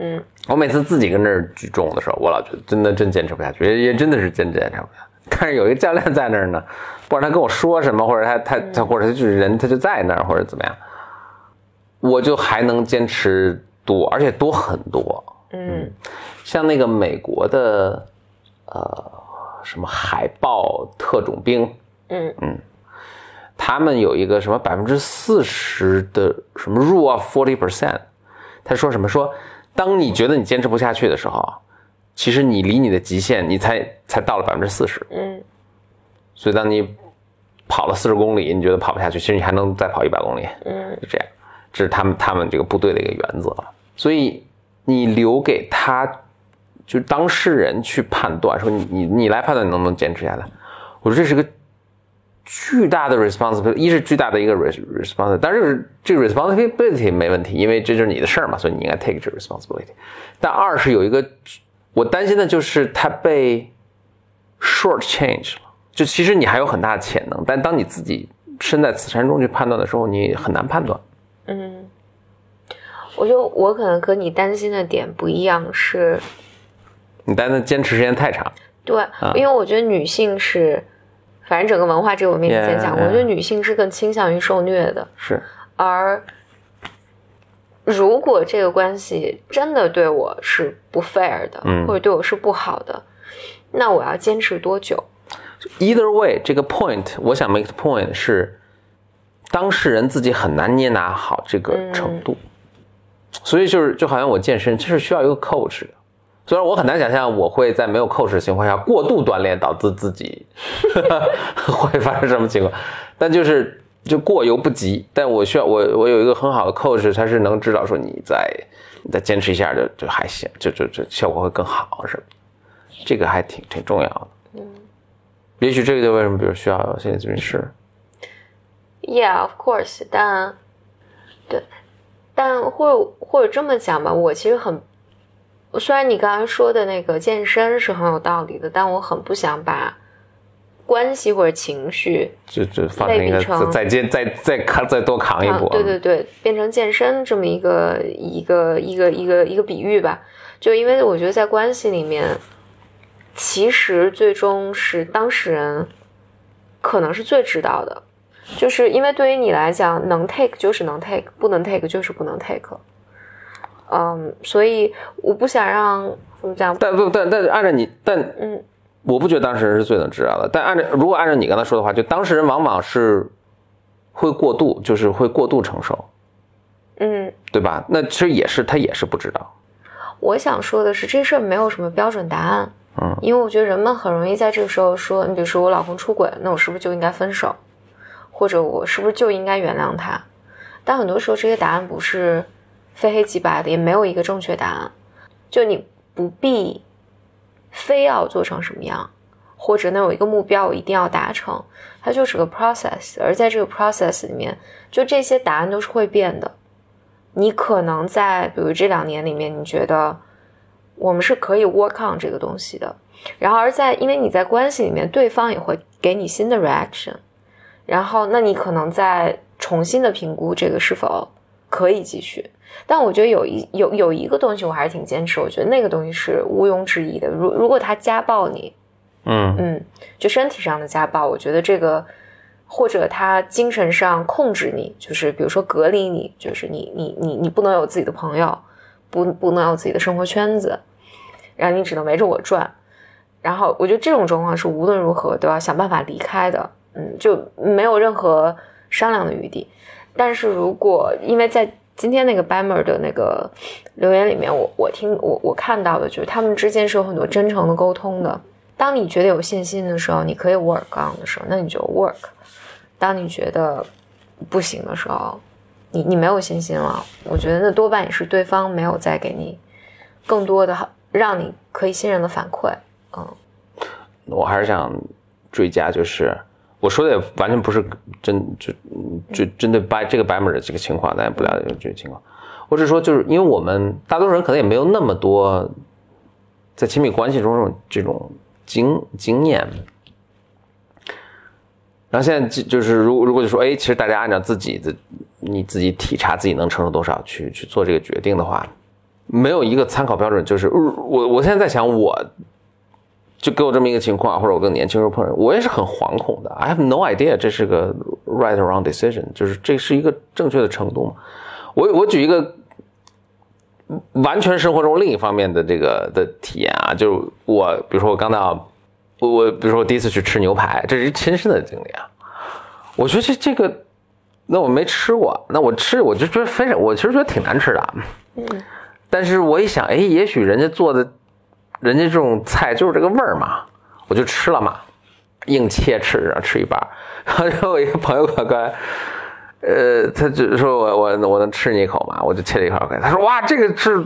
嗯，我每次自己跟那儿举重的时候，我老觉得真的真坚持不下去，也也真的是真坚持不下去。但是有一个教练在那儿呢，不管他跟我说什么，或者他他他或者他就是人，他就在那儿或者怎么样，我就还能坚持多，而且多很多。嗯，像那个美国的呃什么海豹特种兵，嗯嗯，他们有一个什么百分之四十的什么 rule of forty percent，他说什么说。当你觉得你坚持不下去的时候，其实你离你的极限，你才才到了百分之四十。嗯，所以当你跑了四十公里，你觉得跑不下去，其实你还能再跑一百公里。嗯，是这样，这是他们他们这个部队的一个原则。所以你留给他就当事人去判断，说你你你来判断你能不能坚持下来。我说这是个巨大的 responsibility，一是巨大的一个 responsibility，但是这个 responsibility 没问题，因为这就是你的事儿嘛，所以你应该 take 这 responsibility。但二是有一个我担心的就是他被 short change 了，就其实你还有很大的潜能，但当你自己身在此山中去判断的时候，你很难判断。嗯，我觉得我可能和你担心的点不一样，是你担心坚持时间太长。对，因为我觉得女性是，反正整个文化这个我面前讲过，我觉得女性是更倾向于受虐的。是，而如果这个关系真的对我是不 fair 的，或者对我是不好的，那我要坚持多久？Either way，这个 point，我想 make the point 是，当事人自己很难捏拿好这个程度，所以就是就好像我健身，这是需要一个 coach 的。虽然我很难想象我会在没有 coach 的情况下过度锻炼导致自己 会发生什么情况，但就是就过犹不及。但我需要我我有一个很好的 coach，他是能知道说你再你再坚持一下就就还行，就就就效果会更好什么，这个还挺挺重要的。嗯，也许这个就为什么比如需要心理咨询师。Yeah, of course，但对，但或者或者这么讲吧，我其实很。虽然你刚刚说的那个健身是很有道理的，但我很不想把关系或者情绪就就放成一个再健再再扛再多扛一步，对对对，变成健身这么一个一个一个一个一个比喻吧。就因为我觉得在关系里面，其实最终是当事人可能是最知道的，就是因为对于你来讲，能 take 就是能 take，不能 take 就是不能 take。嗯，所以我不想让怎么讲？但不，但但按照你，但嗯，我不觉得当事人是最能知道的。但按照如果按照你刚才说的话，就当事人往往是会过度，就是会过度承受，嗯，对吧？那其实也是他也是不知道。我想说的是，这事儿没有什么标准答案，嗯，因为我觉得人们很容易在这个时候说，你比如说我老公出轨，那我是不是就应该分手？或者我是不是就应该原谅他？但很多时候这些答案不是。非黑即白的，也没有一个正确答案。就你不必非要做成什么样，或者能有一个目标，我一定要达成。它就是个 process，而在这个 process 里面，就这些答案都是会变的。你可能在比如这两年里面，你觉得我们是可以 work on 这个东西的。然后而在因为你在关系里面，对方也会给你新的 reaction。然后那你可能再重新的评估这个是否可以继续。但我觉得有一有有一个东西我还是挺坚持，我觉得那个东西是毋庸置疑的。如如果他家暴你，嗯嗯，就身体上的家暴，我觉得这个或者他精神上控制你，就是比如说隔离你，就是你你你你不能有自己的朋友，不不能有自己的生活圈子，然后你只能围着我转。然后我觉得这种状况是无论如何都要想办法离开的，嗯，就没有任何商量的余地。但是如果因为在今天那个 Bammer 的那个留言里面，我我听我我看到的就是他们之间是有很多真诚的沟通的。当你觉得有信心的时候，你可以 work on 的时候，那你就 work；当你觉得不行的时候，你你没有信心了，我觉得那多半也是对方没有再给你更多的让你可以信任的反馈。嗯，我还是想追加，就是。我说的也完全不是针就就针对白这个白门的这个情况，咱也不了解这个情况。我只是说，就是因为我们大多数人可能也没有那么多在亲密关系中这种这种经经验。然后现在就就是如如果就说，哎，其实大家按照自己的你自己体察自己能承受多少去去做这个决定的话，没有一个参考标准。就是我我现在在想我。就给我这么一个情况，或者我跟年轻时候碰人，我也是很惶恐的。I have no idea 这是个 right or wrong decision，就是这是一个正确的程度吗？我我举一个完全生活中另一方面的这个的体验啊，就是我比如说我刚到我我比如说我第一次去吃牛排，这是亲身的经历啊。我觉得这这个那我没吃过，那我吃我就觉得非常，我其实觉得挺难吃的。嗯，但是我一想，哎，也许人家做的。人家这种菜就是这个味儿嘛，我就吃了嘛，硬切吃，吃一半。然后我一个朋友过来，呃，他就说我我我能吃你一口吗？我就切了一口给他，他说哇，这个是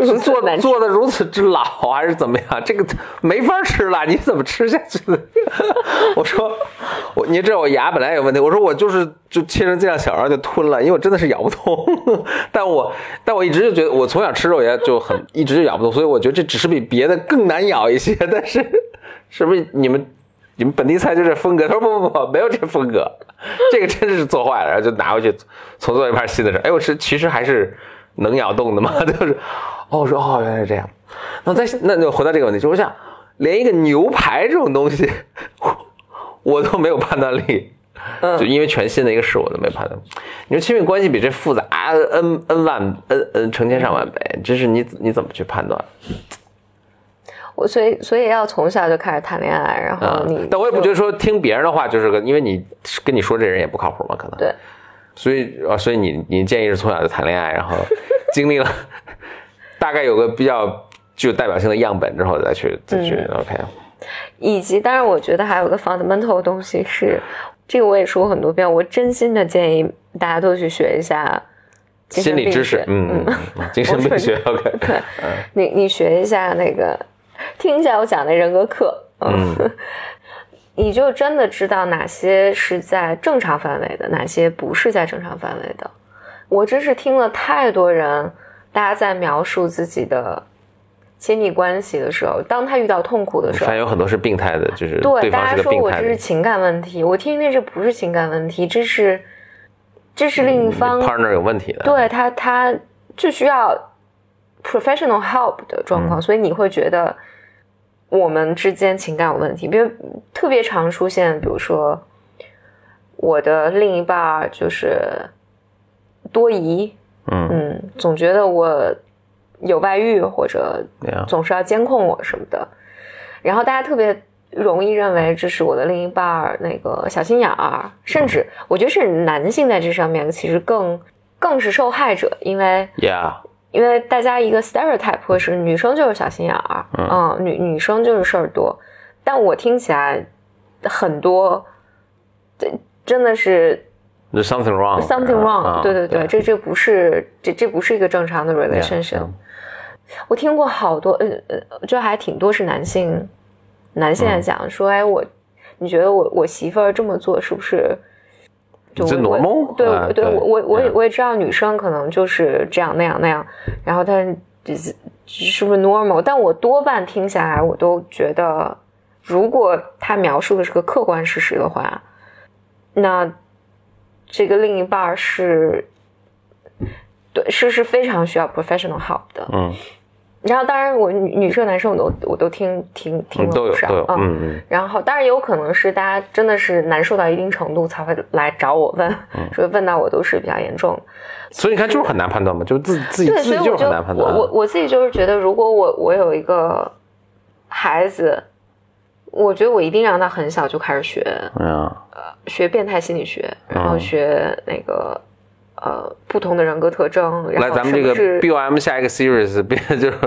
是做做的如此之老还是怎么样？这个没法吃了，你怎么吃下去的？我说我你知道我牙本来有问题，我说我就是就切成这样小，然后就吞了，因为我真的是咬不动。但我但我一直就觉得我从小吃肉也就很一直就咬不动，所以我觉得这只是比别的更难咬一些。但是是不是你们你们本地菜就这风格？他说不不不，没有这风格，这个真的是做坏了，然后就拿回去重做一盘新的吃。哎，我是其实还是能咬动的嘛，就是哦，我说哦原来是这样。那再那就回到这个问题，就是我想连一个牛排这种东西，我 我都没有判断力。就因为全新的一个事，我都没判断。你说亲密关系比这复杂 n n 万 n n 成千上万倍，这是你你怎么去判断？我所以所以要从小就开始谈恋爱，然后你，嗯但我也不觉得说听别人的话就是个，因为你跟你说这人也不靠谱嘛，可能。对。所以啊，所以你你建议是从小就谈恋爱，然后 经历了大概有个比较具有代表性的样本之后再去再去、OK。以及当然我觉得还有个 fundamental 的东西是，这个我也说过很多遍，我真心的建议大家都去学一下心理知识，嗯，嗯嗯精神病学，OK。对，你你学一下那个，听一下我讲的人格课，嗯，你就真的知道哪些是在正常范围的，哪些不是在正常范围的。我真是听了太多人，大家在描述自己的亲密关系的时候，当他遇到痛苦的时候。发现，有很多是病态的，就是对大家说我这是情感问题，我听听这不是情感问题，这是这是另一方 partner 有问题的。对他，他就需要 professional help 的状嗯。况，所以你会觉得我们之间情感有问题，比如特别常出现，比如说我的另一半就是多疑，嗯。嗯，总觉得我有外遇或者总是要监控我什么的，然后大家特别容易认为这是我的另一半那个小心眼儿，甚至我觉得是男性在这上面其实更更是受害者，因为，Yeah，因为大家一个 stereotype 会是女生就是小心眼儿，嗯，女女生就是事儿多，但我听起来很多，这真的是 there's something wrong。something wrong，、啊对对对，这这不是这这不是一个正常的 relationship。嗯我听过好多，呃呃，就还挺多是男性男性在讲、说，哎，我你觉得我我媳妇儿这么做是不是？就这我 normal？对、啊对对，我我我也嗯我也知道女生可能就是这样那样那样，然后但是是是不是 normal？但我多半听下来，我都觉得，如果他描述的是个客观事实的话，那这个另一半是，对，是是非常需要 professional help 的。嗯，然后当然我女女生男生我都我都听听听都有都有，嗯。嗯然后当然也有可能是大家真的是难受到一定程度才会来找我问，嗯所以问到我都是比较严重。所以你看，就是很难判断嘛，就自自己对，自己就很难判断。我我自己就是觉得，如果我我有一个孩子，我觉得我一定让他很小就开始学嗯学变态心理学，然后学那个呃不同的人格特征，来，咱们这个是 BOM 下一个 series 变就是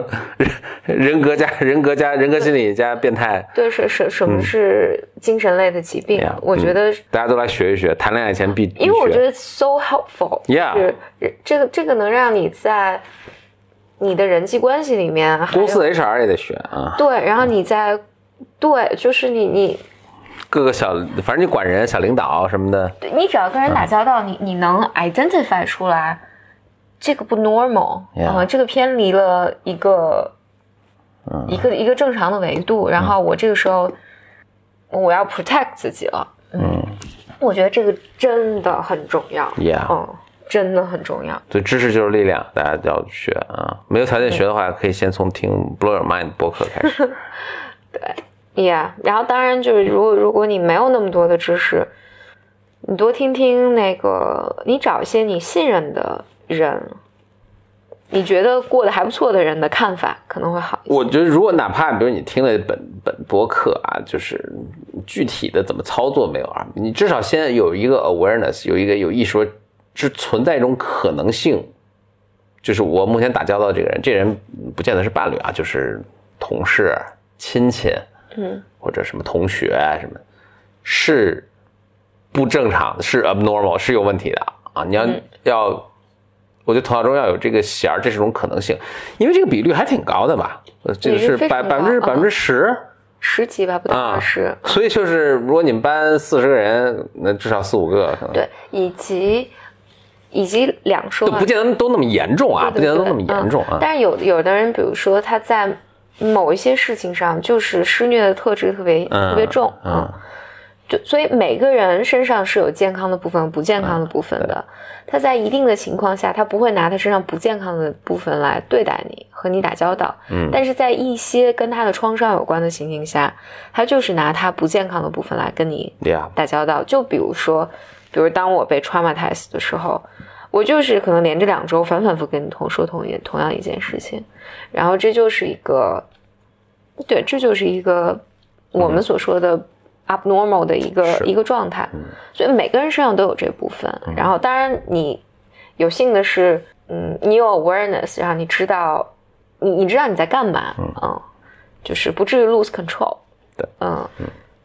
人人格加人格加人格心理加变态，对是是什么是精神类的疾病？Yeah，我觉得大家都来学一学，谈恋爱前必。因为我觉得 so helpful，Yeah 是这个这个能让你在你的人际关系里面，公司 HR 也得学啊，对，然后你在对，就是你你各个小，反正你管人、小领导什么的，对你只要跟人打交道，你你能 identify 出来这个不 normal，Yeah 啊，这个偏离了一个、一个一个正常的维度，然后我这个时候我要 protect 自己了，嗯，我觉得这个真的很重要 Yeah 嗯，真的很重要。所以知识就是力量，大家都要学啊。没有条件学的话，可以先从听 Blow Your Mind 播客开始。Yeah，然后当然就是，如果如果你没有那么多的知识，你多听听那个，你找一些你信任的人，你觉得过得还不错的人的看法可能会好一些。我觉得，如果哪怕比如你听了本本播客啊，就是具体的怎么操作没有啊，你至少先有一个 awareness，有一个有意识说，是存在一种可能性，就是我目前打交道的这个人，这人不见得是伴侣啊，就是同事、亲戚，嗯，或者什么同学啊什么，是不正常，是 abnormal，是有问题的啊！你要、要，我觉得头脑中要有这个弦儿，这是种可能性，因为这个比率还挺高的吧？呃这个是百百分之百分之十十几吧，不到啊二十。所以就是如果你们班四十个人，那至少四五个可能对，以及以及两说啊，不见得都那么严重啊，不对见得都那么严重啊。嗯但是有有的人，比如说他在某一些事情上就是施虐的特质特别、嗯特别重，嗯就所以每个人身上是有健康的部分、不健康的部分的。他在一定的情况下，他不会拿他身上不健康的部分来对待你和你打交道。嗯但是在一些跟他的创伤有关的情形下，他就是拿他不健康的部分来跟你打交道。就比如说，比如当我被 traumatized 的时候，我就是可能连着两周反反复复跟你同说同一同样一件事情，然后这就是一个，对，这就是一个我们所说的 abnormal 的一个、是一个状态。所以每个人身上都有这部分。然后当然你有幸的是，嗯，你有 awareness，让你知道你你知道你在干嘛，嗯，就是不至于 lose control。对，嗯，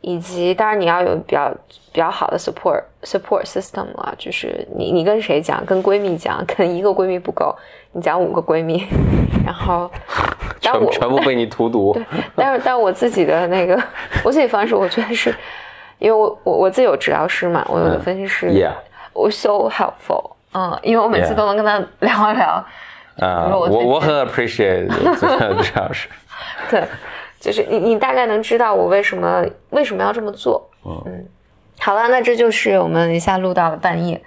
以及当然你要有比较比较好的 support support system 了，就是你你跟谁讲，跟闺蜜讲，跟一个闺蜜不够，你讲五个闺蜜，然后但全我全部被你荼毒。对但是但我自己的那个我自己方式，我觉得是因为我我我自己有治疗师嘛，我有个分析师，我 so helpful，嗯，因为我每次都能跟他聊一聊，啊，我我我很 appreciate 这样是。对，就是你你大概能知道我为什么为什么要这么做。嗯，好了，那这就是我们一下录到了半夜，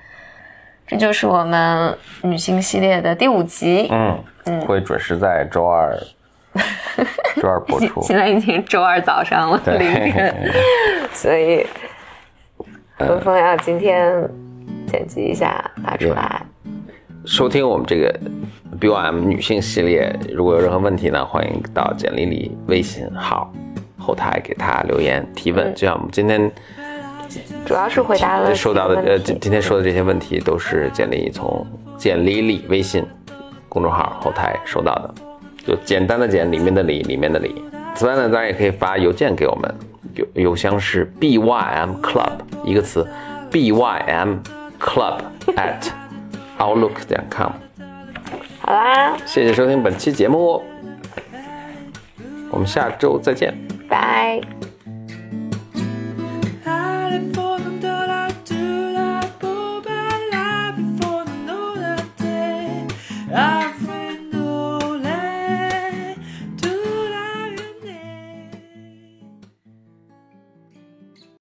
这就是我们女性系列的第五集。嗯嗯，会准时在周二 周二播出。现在已经周二早上了，对凌晨，所以文峰要今天剪辑一下发出来。收听我们这个 BOM 女性系列，如果有任何问题呢，欢迎到简历里微信号后台给他留言提问。就像我们今天主要是回答了收到的呃，今今天说的这些问题，都是简历从简历里微信公众号后台收到的，就简单的简，里面的里，里面的里。此外呢，大家也可以发邮件给我们，邮邮箱是 b y m club 一个词，b y m club at outlook 点 com。好啦，谢谢收听本期节目，我们下周再见。拜。